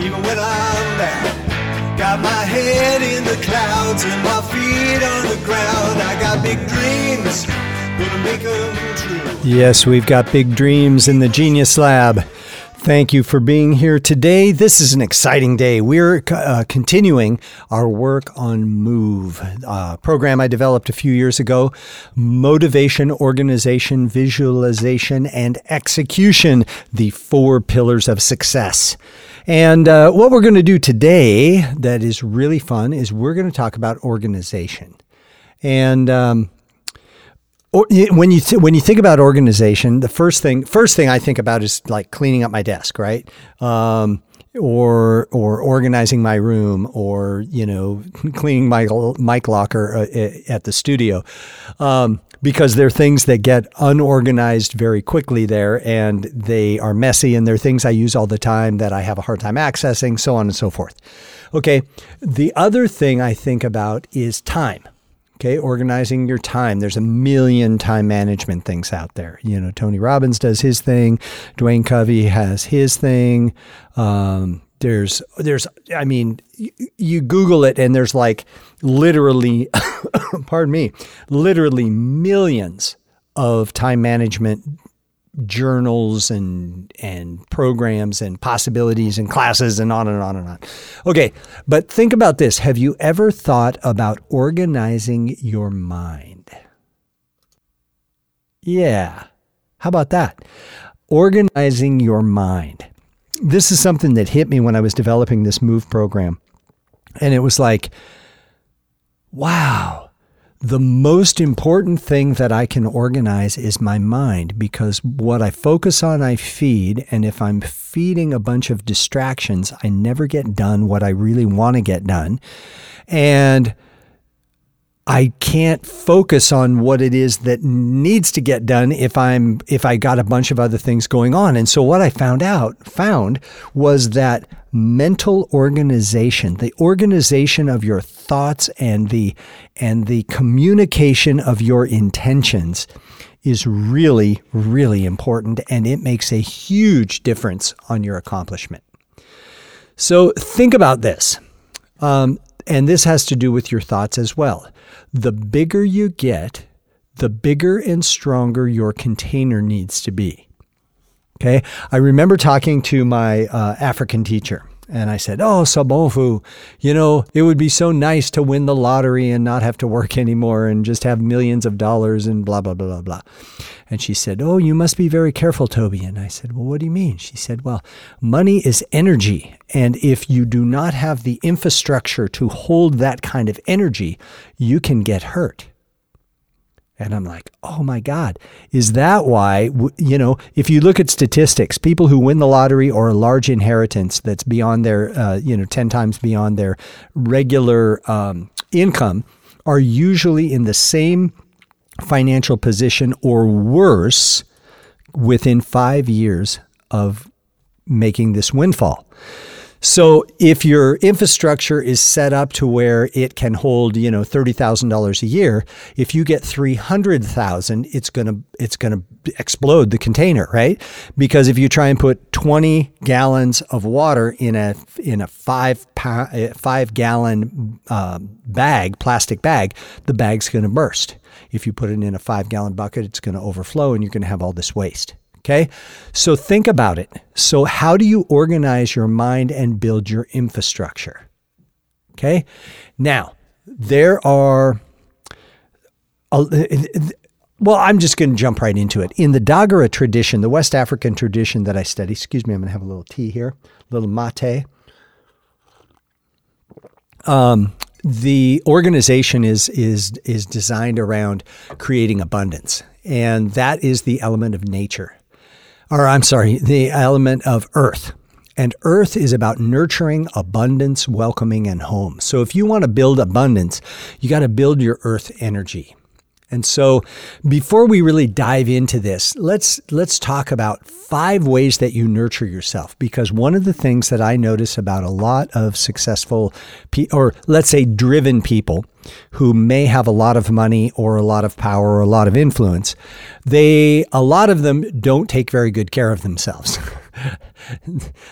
even when I'm down. Got my head in the clouds and my feet on the ground. I got big dreams. Yes, we've got big dreams in the Genius Lab. Thank you for being here today. This is an exciting day. We're uh, continuing our work on Move, a program I developed a few years ago motivation, organization, visualization, and execution, the four pillars of success. And uh, what we're going to do today that is really fun is we're going to talk about organization. And um, or, when you th- when you think about organization, the first thing first thing I think about is like cleaning up my desk, right? Um, or or organizing my room, or you know, cleaning my mic locker uh, at the studio, um, because they're things that get unorganized very quickly there, and they are messy, and they're things I use all the time that I have a hard time accessing, so on and so forth. Okay, the other thing I think about is time Okay, organizing your time. There's a million time management things out there. You know, Tony Robbins does his thing. Dwayne Covey has his thing. Um, there's, there's, I mean, you, you Google it and there's like literally, pardon me, literally millions of time management journals and and programs and possibilities and classes and on and on and on. Okay, but think about this. Have you ever thought about organizing your mind? Yeah. How about that? Organizing your mind. This is something that hit me when I was developing this move program. And it was like, wow the most important thing that I can organize is my mind because what I focus on, I feed. And if I'm feeding a bunch of distractions, I never get done what I really want to get done. And I can't focus on what it is that needs to get done if I'm if I got a bunch of other things going on. And so what I found out found was that mental organization, the organization of your thoughts and the and the communication of your intentions is really really important and it makes a huge difference on your accomplishment. So think about this. Um, and this has to do with your thoughts as well. The bigger you get, the bigger and stronger your container needs to be. Okay. I remember talking to my uh, African teacher. And I said, Oh, Sobonfu, you know, it would be so nice to win the lottery and not have to work anymore and just have millions of dollars and blah, blah, blah, blah, blah. And she said, Oh, you must be very careful, Toby. And I said, Well, what do you mean? She said, Well, money is energy. And if you do not have the infrastructure to hold that kind of energy, you can get hurt. And I'm like, oh my God, is that why, you know, if you look at statistics, people who win the lottery or a large inheritance that's beyond their, uh, you know, 10 times beyond their regular um, income are usually in the same financial position or worse within five years of making this windfall. So if your infrastructure is set up to where it can hold, you know, thirty thousand dollars a year, if you get three hundred thousand, it's gonna it's gonna explode the container, right? Because if you try and put twenty gallons of water in a in a five five gallon uh, bag, plastic bag, the bag's gonna burst. If you put it in a five gallon bucket, it's gonna overflow, and you're gonna have all this waste. Okay. So think about it. So, how do you organize your mind and build your infrastructure? Okay. Now, there are, well, I'm just going to jump right into it. In the Dagara tradition, the West African tradition that I study, excuse me, I'm going to have a little tea here, a little mate. Um, the organization is is is designed around creating abundance and that is the element of nature or I'm sorry, the element of earth. And earth is about nurturing, abundance, welcoming, and home. So if you want to build abundance, you got to build your earth energy. And so before we really dive into this, let's let's talk about five ways that you nurture yourself because one of the things that I notice about a lot of successful or let's say driven people who may have a lot of money or a lot of power or a lot of influence, they a lot of them don't take very good care of themselves.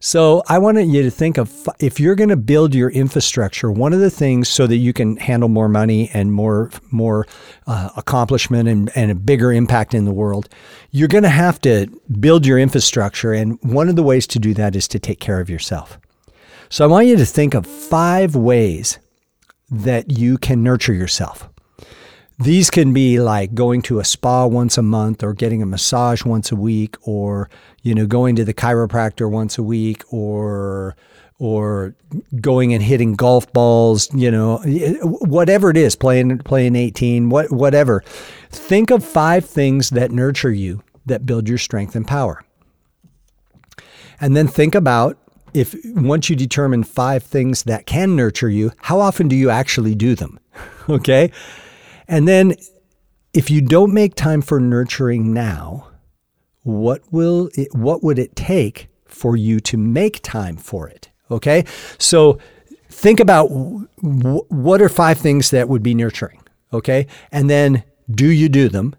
so I wanted you to think of if you're going to build your infrastructure, one of the things so that you can handle more money and more more uh, accomplishment and, and a bigger impact in the world, you're going to have to build your infrastructure. And one of the ways to do that is to take care of yourself. So I want you to think of five ways that you can nurture yourself. These can be like going to a spa once a month or getting a massage once a week or you know going to the chiropractor once a week or or going and hitting golf balls, you know, whatever it is, playing playing 18, what whatever. Think of five things that nurture you that build your strength and power. And then think about if once you determine five things that can nurture you, how often do you actually do them? okay? And then if you don't make time for nurturing now, what will it, what would it take for you to make time for it? Okay? So think about w- what are five things that would be nurturing, okay? And then do you do them?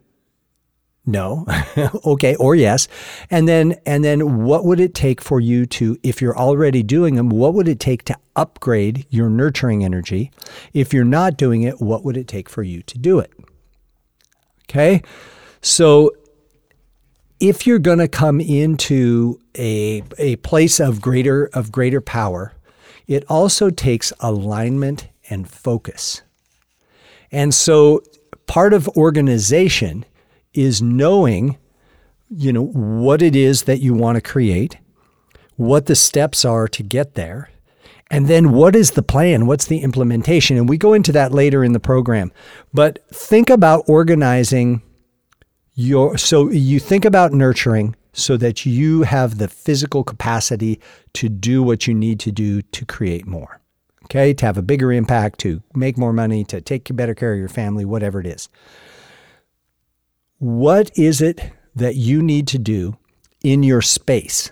No. okay, or yes. And then and then what would it take for you to if you're already doing them, what would it take to upgrade your nurturing energy? If you're not doing it, what would it take for you to do it? Okay? So if you're going to come into a a place of greater of greater power, it also takes alignment and focus. And so part of organization is knowing, you know, what it is that you want to create, what the steps are to get there, and then what is the plan? What's the implementation? And we go into that later in the program. But think about organizing your so you think about nurturing so that you have the physical capacity to do what you need to do to create more. Okay, to have a bigger impact, to make more money, to take better care of your family, whatever it is. What is it that you need to do in your space?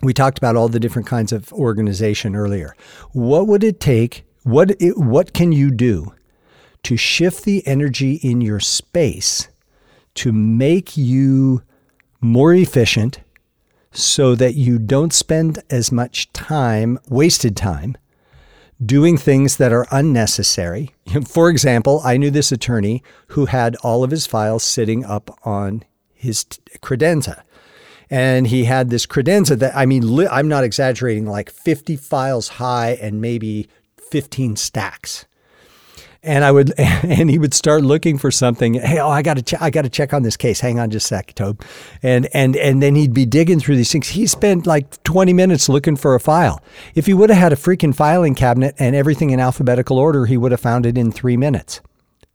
We talked about all the different kinds of organization earlier. What would it take? What, it, what can you do to shift the energy in your space to make you more efficient so that you don't spend as much time, wasted time, doing things that are unnecessary. For example, I knew this attorney who had all of his files sitting up on his credenza. And he had this credenza that, I mean, li- I'm not exaggerating, like 50 files high and maybe 15 stacks and I would, and he would start looking for something. Hey, oh, I got to, check, I got to check on this case. Hang on just a sec, Tobe. And and and then he'd be digging through these things. He spent like 20 minutes looking for a file. If he would have had a freaking filing cabinet and everything in alphabetical order, he would have found it in three minutes.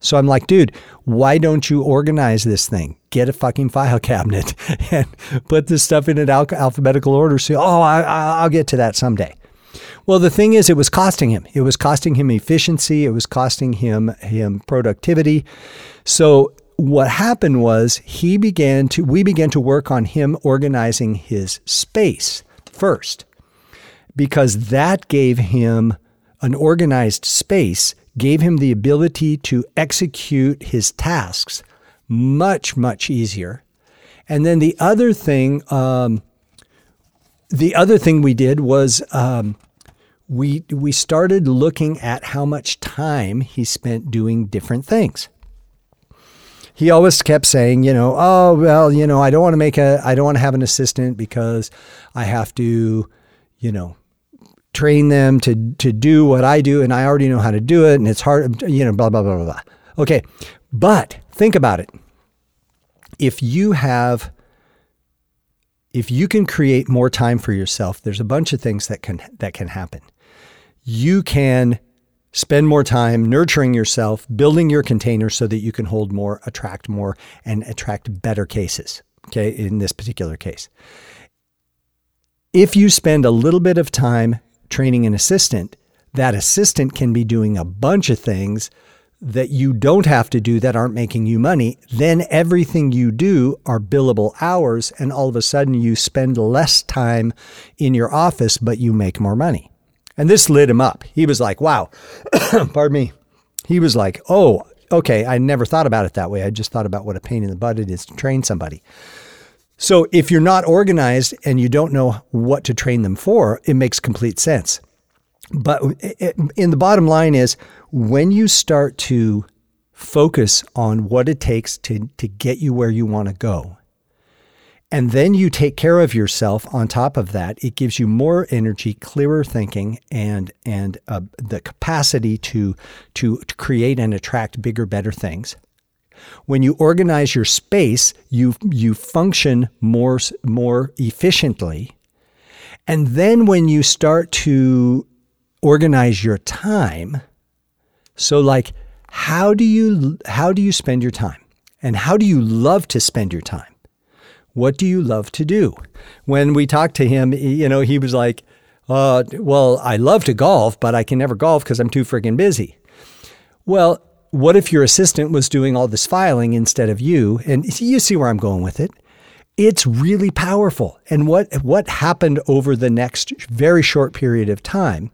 So I'm like, dude, why don't you organize this thing? Get a fucking file cabinet and put this stuff in an al- alphabetical order. So, oh, I, I'll get to that someday. Well, the thing is, it was costing him. It was costing him efficiency. It was costing him him productivity. So what happened was he began to we began to work on him organizing his space first because that gave him an organized space gave him the ability to execute his tasks much much easier and then the other thing um, the other thing we did was um, we we started looking at how much time he spent doing different things. He always kept saying, you know, oh well, you know, I don't want to make a I don't want to have an assistant because I have to, you know, train them to to do what I do and I already know how to do it and it's hard, you know, blah blah blah blah blah. Okay. But think about it. If you have if you can create more time for yourself, there's a bunch of things that can that can happen you can spend more time nurturing yourself, building your container so that you can hold more, attract more, and attract better cases. Okay, in this particular case. If you spend a little bit of time training an assistant, that assistant can be doing a bunch of things that you don't have to do that aren't making you money, then everything you do are billable hours, and all of a sudden you spend less time in your office, but you make more money. And this lit him up. He was like, wow, pardon me. He was like, oh, okay, I never thought about it that way. I just thought about what a pain in the butt it is to train somebody. So if you're not organized and you don't know what to train them for, it makes complete sense. But in the bottom line is when you start to focus on what it takes to, to get you where you want to go, and then you take care of yourself on top of that, it gives you more energy, clearer thinking, and and uh, the capacity to, to to create and attract bigger, better things. When you organize your space, you you function more more efficiently. And then when you start to organize your time, so like how do you how do you spend your time? And how do you love to spend your time? What do you love to do? When we talked to him, you know, he was like, uh, well, I love to golf, but I can never golf because I'm too freaking busy. Well, what if your assistant was doing all this filing instead of you? And you see where I'm going with it. It's really powerful. And what what happened over the next very short period of time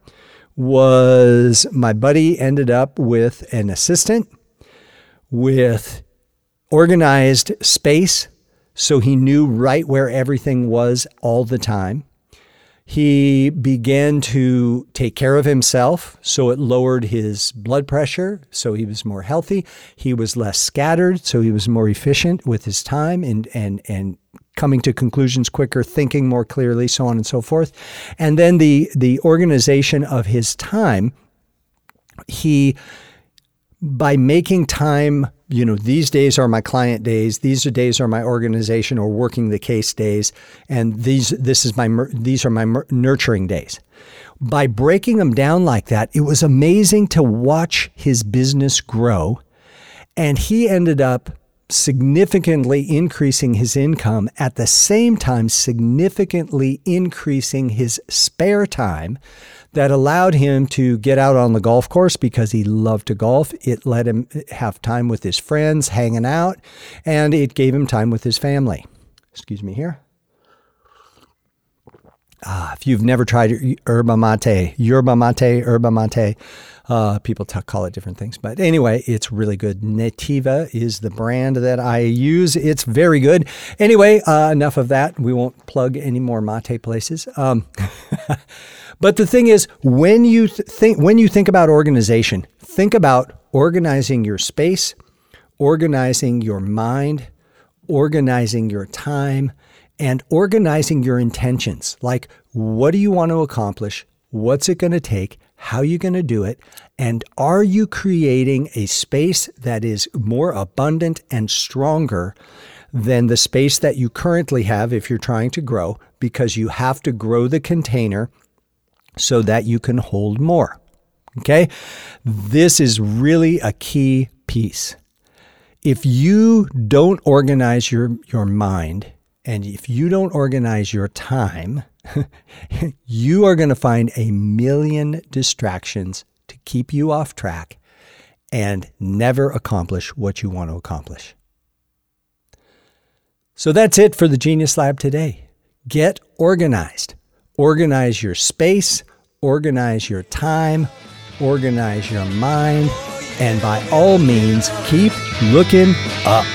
was my buddy ended up with an assistant with organized space so he knew right where everything was all the time. He began to take care of himself, so it lowered his blood pressure, so he was more healthy. He was less scattered, so he was more efficient with his time and and and coming to conclusions quicker, thinking more clearly, so on and so forth. And then the the organization of his time, he by making time you know, these days are my client days. These are days are my organization or working the case days, and these this is my these are my nurturing days. By breaking them down like that, it was amazing to watch his business grow, and he ended up significantly increasing his income at the same time significantly increasing his spare time that allowed him to get out on the golf course because he loved to golf. It let him have time with his friends, hanging out, and it gave him time with his family. Excuse me here. Ah, if you've never tried yerba mate, yerba mate, yerba mate, uh, people call it different things. But anyway, it's really good. Nativa is the brand that I use. It's very good. Anyway, uh, enough of that. We won't plug any more mate places. Um, But the thing is, when you th- think when you think about organization, think about organizing your space, organizing your mind, organizing your time, and organizing your intentions. Like, what do you want to accomplish? What's it going to take? How are you going to do it? And are you creating a space that is more abundant and stronger than the space that you currently have if you're trying to grow? Because you have to grow the container so that you can hold more. Okay? This is really a key piece. If you don't organize your, your mind and if you don't organize your time, you are going to find a million distractions to keep you off track and never accomplish what you want to accomplish. So that's it for the Genius Lab today. Get organized. Organize your space, organize your time, organize your mind, and by all means, keep looking up.